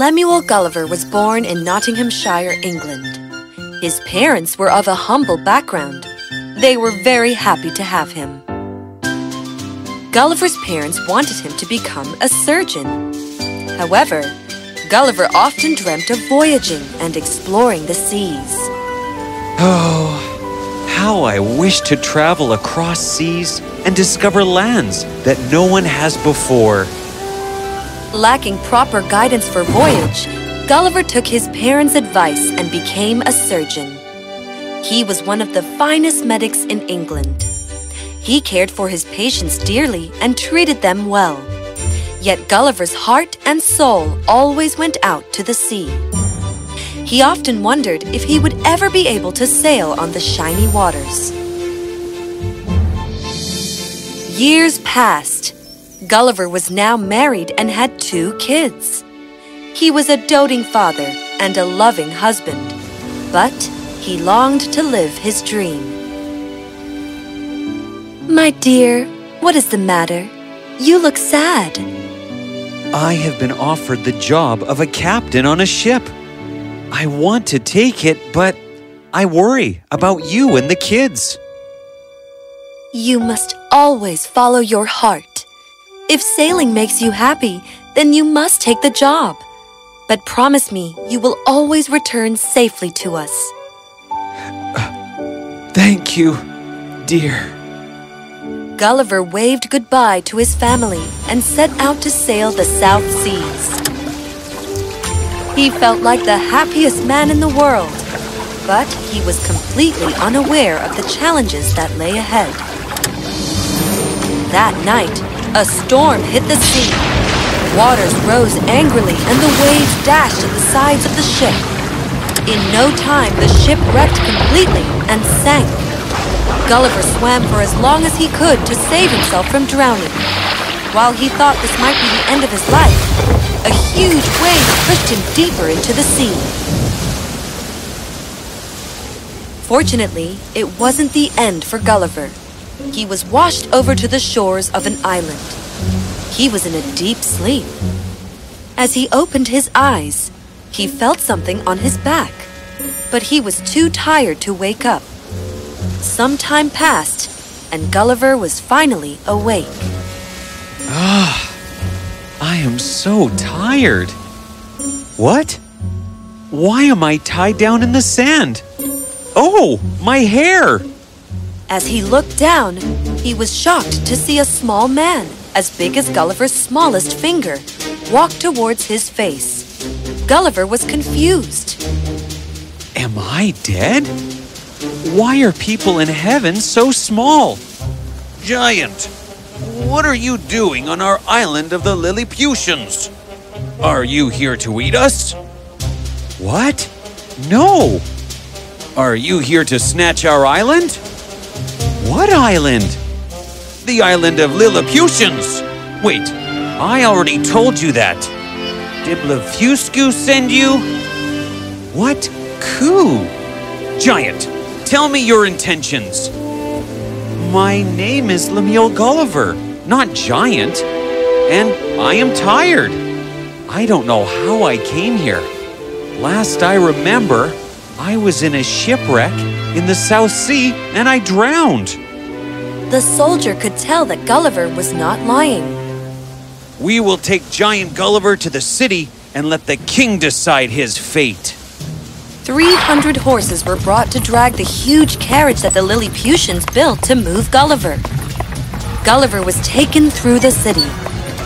Lemuel Gulliver was born in Nottinghamshire, England. His parents were of a humble background. They were very happy to have him. Gulliver's parents wanted him to become a surgeon. However, Gulliver often dreamt of voyaging and exploring the seas. Oh, how I wish to travel across seas and discover lands that no one has before. Lacking proper guidance for voyage, Gulliver took his parents' advice and became a surgeon. He was one of the finest medics in England. He cared for his patients dearly and treated them well. Yet Gulliver's heart and soul always went out to the sea. He often wondered if he would ever be able to sail on the shiny waters. Years passed. Gulliver was now married and had two kids. He was a doting father and a loving husband, but he longed to live his dream. My dear, what is the matter? You look sad. I have been offered the job of a captain on a ship. I want to take it, but I worry about you and the kids. You must always follow your heart. If sailing makes you happy, then you must take the job. But promise me you will always return safely to us. Thank you, dear. Gulliver waved goodbye to his family and set out to sail the South Seas. He felt like the happiest man in the world, but he was completely unaware of the challenges that lay ahead. That night, a storm hit the sea. Waters rose angrily and the waves dashed at the sides of the ship. In no time, the ship wrecked completely and sank. Gulliver swam for as long as he could to save himself from drowning. While he thought this might be the end of his life, a huge wave pushed him deeper into the sea. Fortunately, it wasn't the end for Gulliver. He was washed over to the shores of an island. He was in a deep sleep. As he opened his eyes, he felt something on his back, but he was too tired to wake up. Some time passed, and Gulliver was finally awake. Ah, I am so tired. What? Why am I tied down in the sand? Oh, my hair! As he looked down, he was shocked to see a small man, as big as Gulliver's smallest finger, walk towards his face. Gulliver was confused. Am I dead? Why are people in heaven so small? Giant, what are you doing on our island of the Lilliputians? Are you here to eat us? What? No! Are you here to snatch our island? What island? The island of Lilliputians! Wait, I already told you that. Did Blefuscu send you? What coup? Giant, tell me your intentions. My name is Lemuel Gulliver, not Giant. And I am tired. I don't know how I came here. Last I remember, I was in a shipwreck in the South Sea and I drowned. The soldier could tell that Gulliver was not lying. We will take Giant Gulliver to the city and let the king decide his fate. 300 horses were brought to drag the huge carriage that the Lilliputians built to move Gulliver. Gulliver was taken through the city.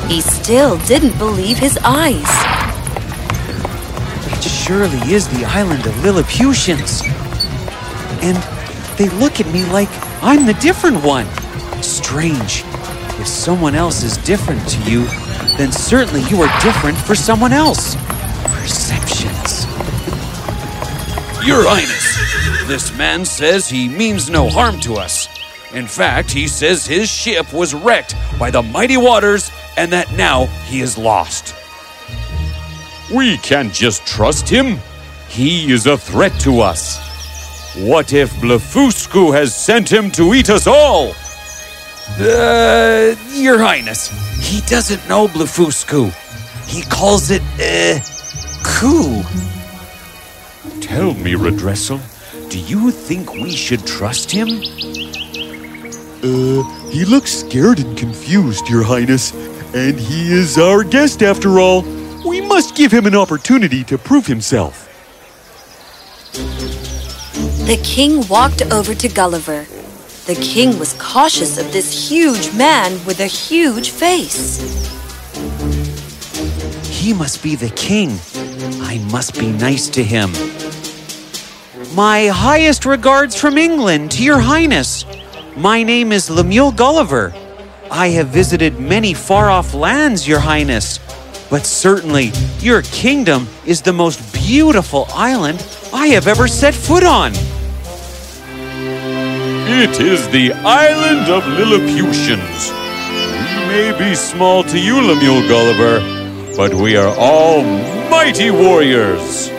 He still didn't believe his eyes. Surely is the island of Lilliputians. And they look at me like I'm the different one. Strange. If someone else is different to you, then certainly you are different for someone else. Perceptions. Your Highness, this man says he means no harm to us. In fact, he says his ship was wrecked by the mighty waters and that now he is lost. We can't just trust him. He is a threat to us. What if Blefuscu has sent him to eat us all? Uh, Your Highness, he doesn't know Blefuscu. He calls it, uh, coup. Tell me, Redressel, do you think we should trust him? Uh, he looks scared and confused, Your Highness. And he is our guest after all. We must give him an opportunity to prove himself. The king walked over to Gulliver. The king was cautious of this huge man with a huge face. He must be the king. I must be nice to him. My highest regards from England to your highness. My name is Lemuel Gulliver. I have visited many far off lands, your highness. But certainly, your kingdom is the most beautiful island I have ever set foot on. It is the island of Lilliputians. We may be small to you, Lemuel Gulliver, but we are all mighty warriors.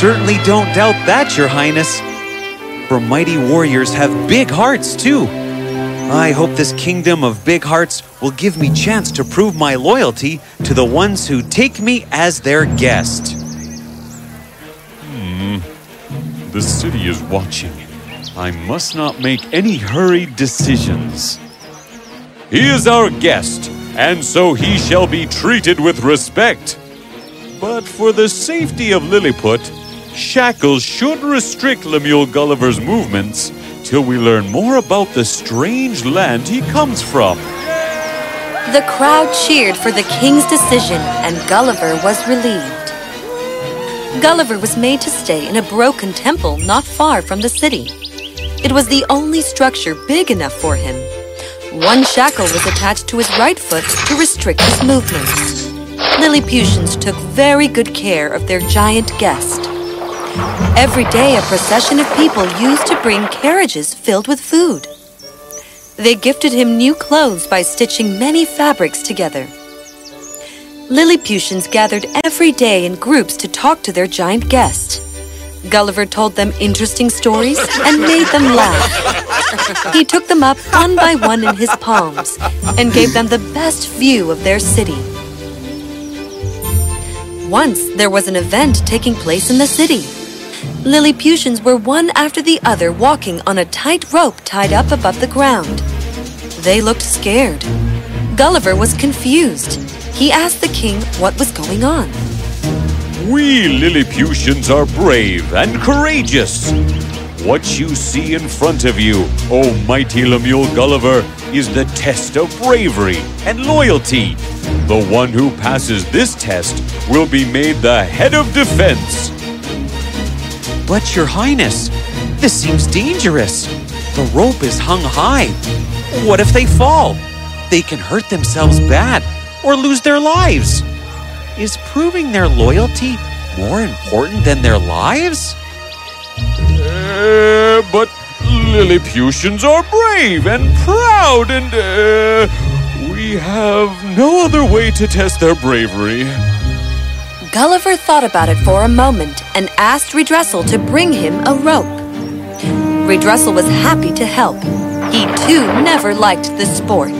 Certainly don't doubt that, your highness. For mighty warriors have big hearts, too. I hope this kingdom of big hearts will give me chance to prove my loyalty to the ones who take me as their guest. Hmm. The city is watching. I must not make any hurried decisions. He is our guest, and so he shall be treated with respect. But for the safety of Lilliput, shackles should restrict Lemuel Gulliver's movements till we learn more about the strange land he comes from. The crowd cheered for the king's decision, and Gulliver was relieved. Gulliver was made to stay in a broken temple not far from the city. It was the only structure big enough for him. One shackle was attached to his right foot to restrict his movements. Lilliputians took very good care of their giant guest. Every day, a procession of people used to bring carriages filled with food. They gifted him new clothes by stitching many fabrics together. Lilliputians gathered every day in groups to talk to their giant guest. Gulliver told them interesting stories and made them laugh. He took them up one by one in his palms and gave them the best view of their city. Once there was an event taking place in the city. Lilliputians were one after the other walking on a tight rope tied up above the ground. They looked scared. Gulliver was confused. He asked the king what was going on. We Lilliputians are brave and courageous. What you see in front of you, O mighty Lemuel Gulliver, is the test of bravery and loyalty. The one who passes this test will be made the head of defense. But, Your Highness, this seems dangerous. The rope is hung high. What if they fall? They can hurt themselves bad or lose their lives. Is proving their loyalty more important than their lives? Uh, but Lilliputians are brave and proud, and uh, we have no other way to test their bravery. Gulliver thought about it for a moment and asked Redressel to bring him a rope. Redressel was happy to help. He too never liked the sport.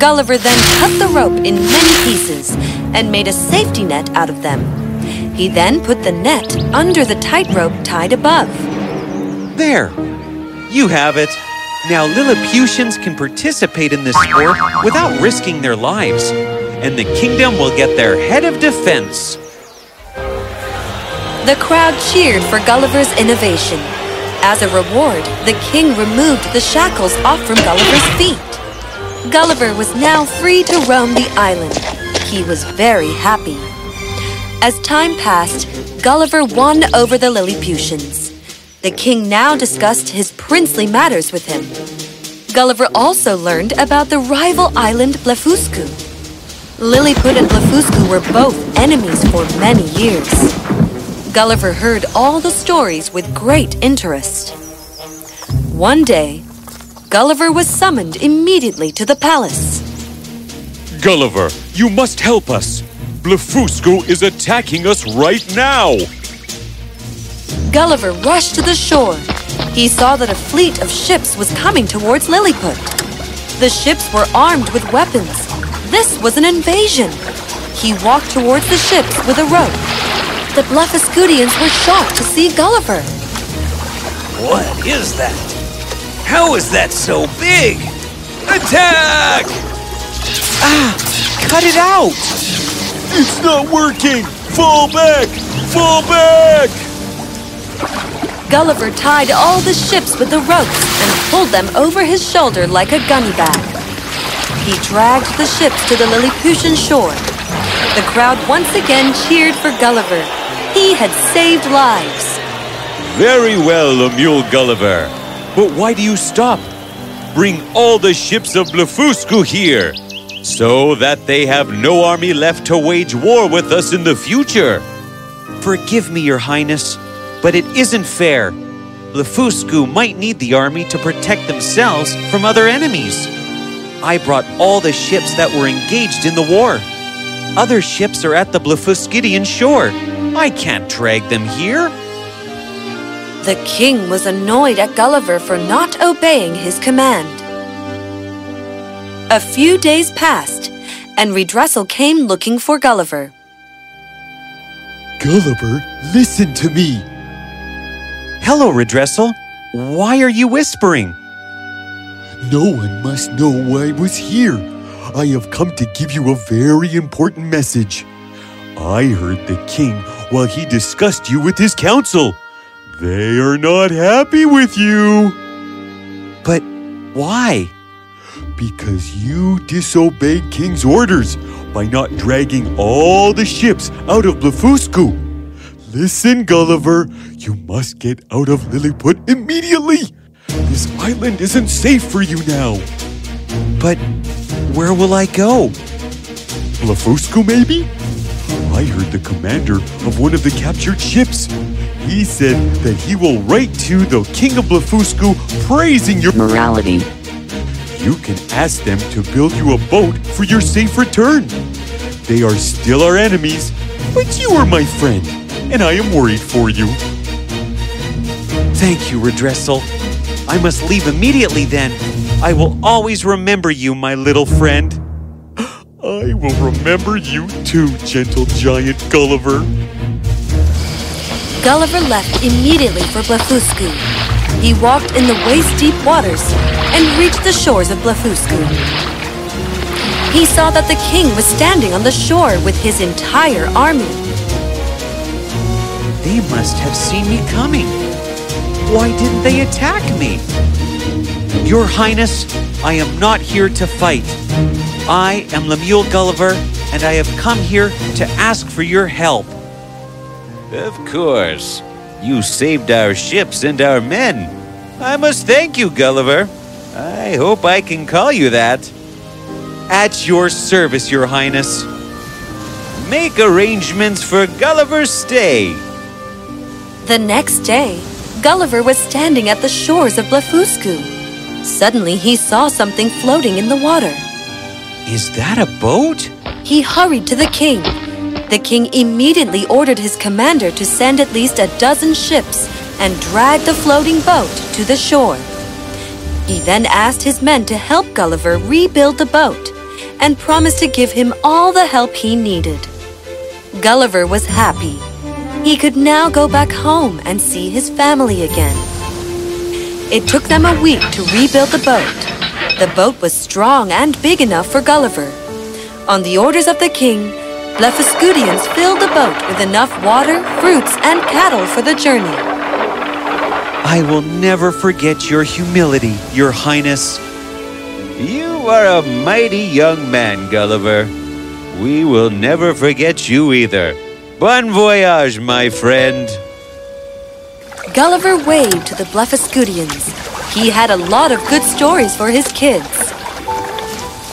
Gulliver then cut the rope in many pieces and made a safety net out of them. He then put the net under the tightrope tied above. There. You have it. Now Lilliputians can participate in this sport without risking their lives, and the kingdom will get their head of defense. The crowd cheered for Gulliver's innovation. As a reward, the king removed the shackles off from Gulliver's feet. Gulliver was now free to roam the island. He was very happy. As time passed, Gulliver won over the Lilliputians. The king now discussed his princely matters with him. Gulliver also learned about the rival island Blefuscu. Lilliput and Blefuscu were both enemies for many years. Gulliver heard all the stories with great interest. One day, Gulliver was summoned immediately to the palace. Gulliver, you must help us. Blefuscu is attacking us right now. Gulliver rushed to the shore. He saw that a fleet of ships was coming towards Lilliput. The ships were armed with weapons. This was an invasion. He walked towards the ships with a rope. The Blefuscudians were shocked to see Gulliver. What is that? How is that so big? Attack! Ah! Cut it out! It's not working! Fall back! Fall back! Gulliver tied all the ships with the ropes and pulled them over his shoulder like a gunny bag. He dragged the ships to the Lilliputian shore. The crowd once again cheered for Gulliver. He had saved lives. Very well, Lemuel Gulliver. But why do you stop? Bring all the ships of Blefuscu here, so that they have no army left to wage war with us in the future. Forgive me, Your Highness, but it isn't fair. Blefuscu might need the army to protect themselves from other enemies. I brought all the ships that were engaged in the war. Other ships are at the Blefuscudian shore. I can't drag them here. The king was annoyed at Gulliver for not obeying his command. A few days passed, and Redressal came looking for Gulliver. Gulliver, listen to me. Hello, Redressal. Why are you whispering? No one must know why I was here. I have come to give you a very important message. I heard the king while he discussed you with his council. They are not happy with you But why? because you disobeyed king's orders by not dragging all the ships out of Blefuscu. Listen, Gulliver, you must get out of Lilliput immediately. This island isn't safe for you now. But where will I go? Blefuscu, maybe? I heard the commander of one of the captured ships. He said that he will write to the king of Blefuscu praising your morality, You can ask them to build you a boat for your safe return. They are still our enemies, but you are my friend, and I am worried for you. Thank you, Redressal. I must leave immediately then. I will always remember you, my little friend. I will remember you too, gentle giant Gulliver. Gulliver left immediately for Blefuscu. He walked in the waist-deep waters and reached the shores of Blefuscu. He saw that the king was standing on the shore with his entire army. They must have seen me coming. Why didn't they attack me? Your Highness, I am not here to fight. I am Lemuel Gulliver, and I have come here to ask for your help. Of course. You saved our ships and our men. I must thank you, Gulliver. I hope I can call you that. At your service, Your Highness. Make arrangements for Gulliver's stay. The next day, Gulliver was standing at the shores of Blefuscu. Suddenly, he saw something floating in the water. Is that a boat? He hurried to the king. The king immediately ordered his commander to send at least a dozen ships and drag the floating boat to the shore. He then asked his men to help Gulliver rebuild the boat and promised to give him all the help he needed. Gulliver was happy. He could now go back home and see his family again. It took them a week to rebuild the boat. The boat was strong and big enough for Gulliver. On the orders of the king, Blefuscudians filled the boat with enough water, fruits, and cattle for the journey. I will never forget your humility, Your Highness. You are a mighty young man, Gulliver. We will never forget you either. Bon voyage, my friend. Gulliver waved to the Blefuscudians. He had a lot of good stories for his kids.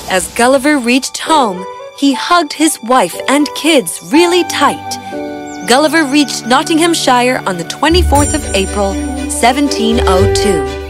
As Gulliver reached home, he hugged his wife and kids really tight. Gulliver reached Nottinghamshire on the 24th of April, 1702.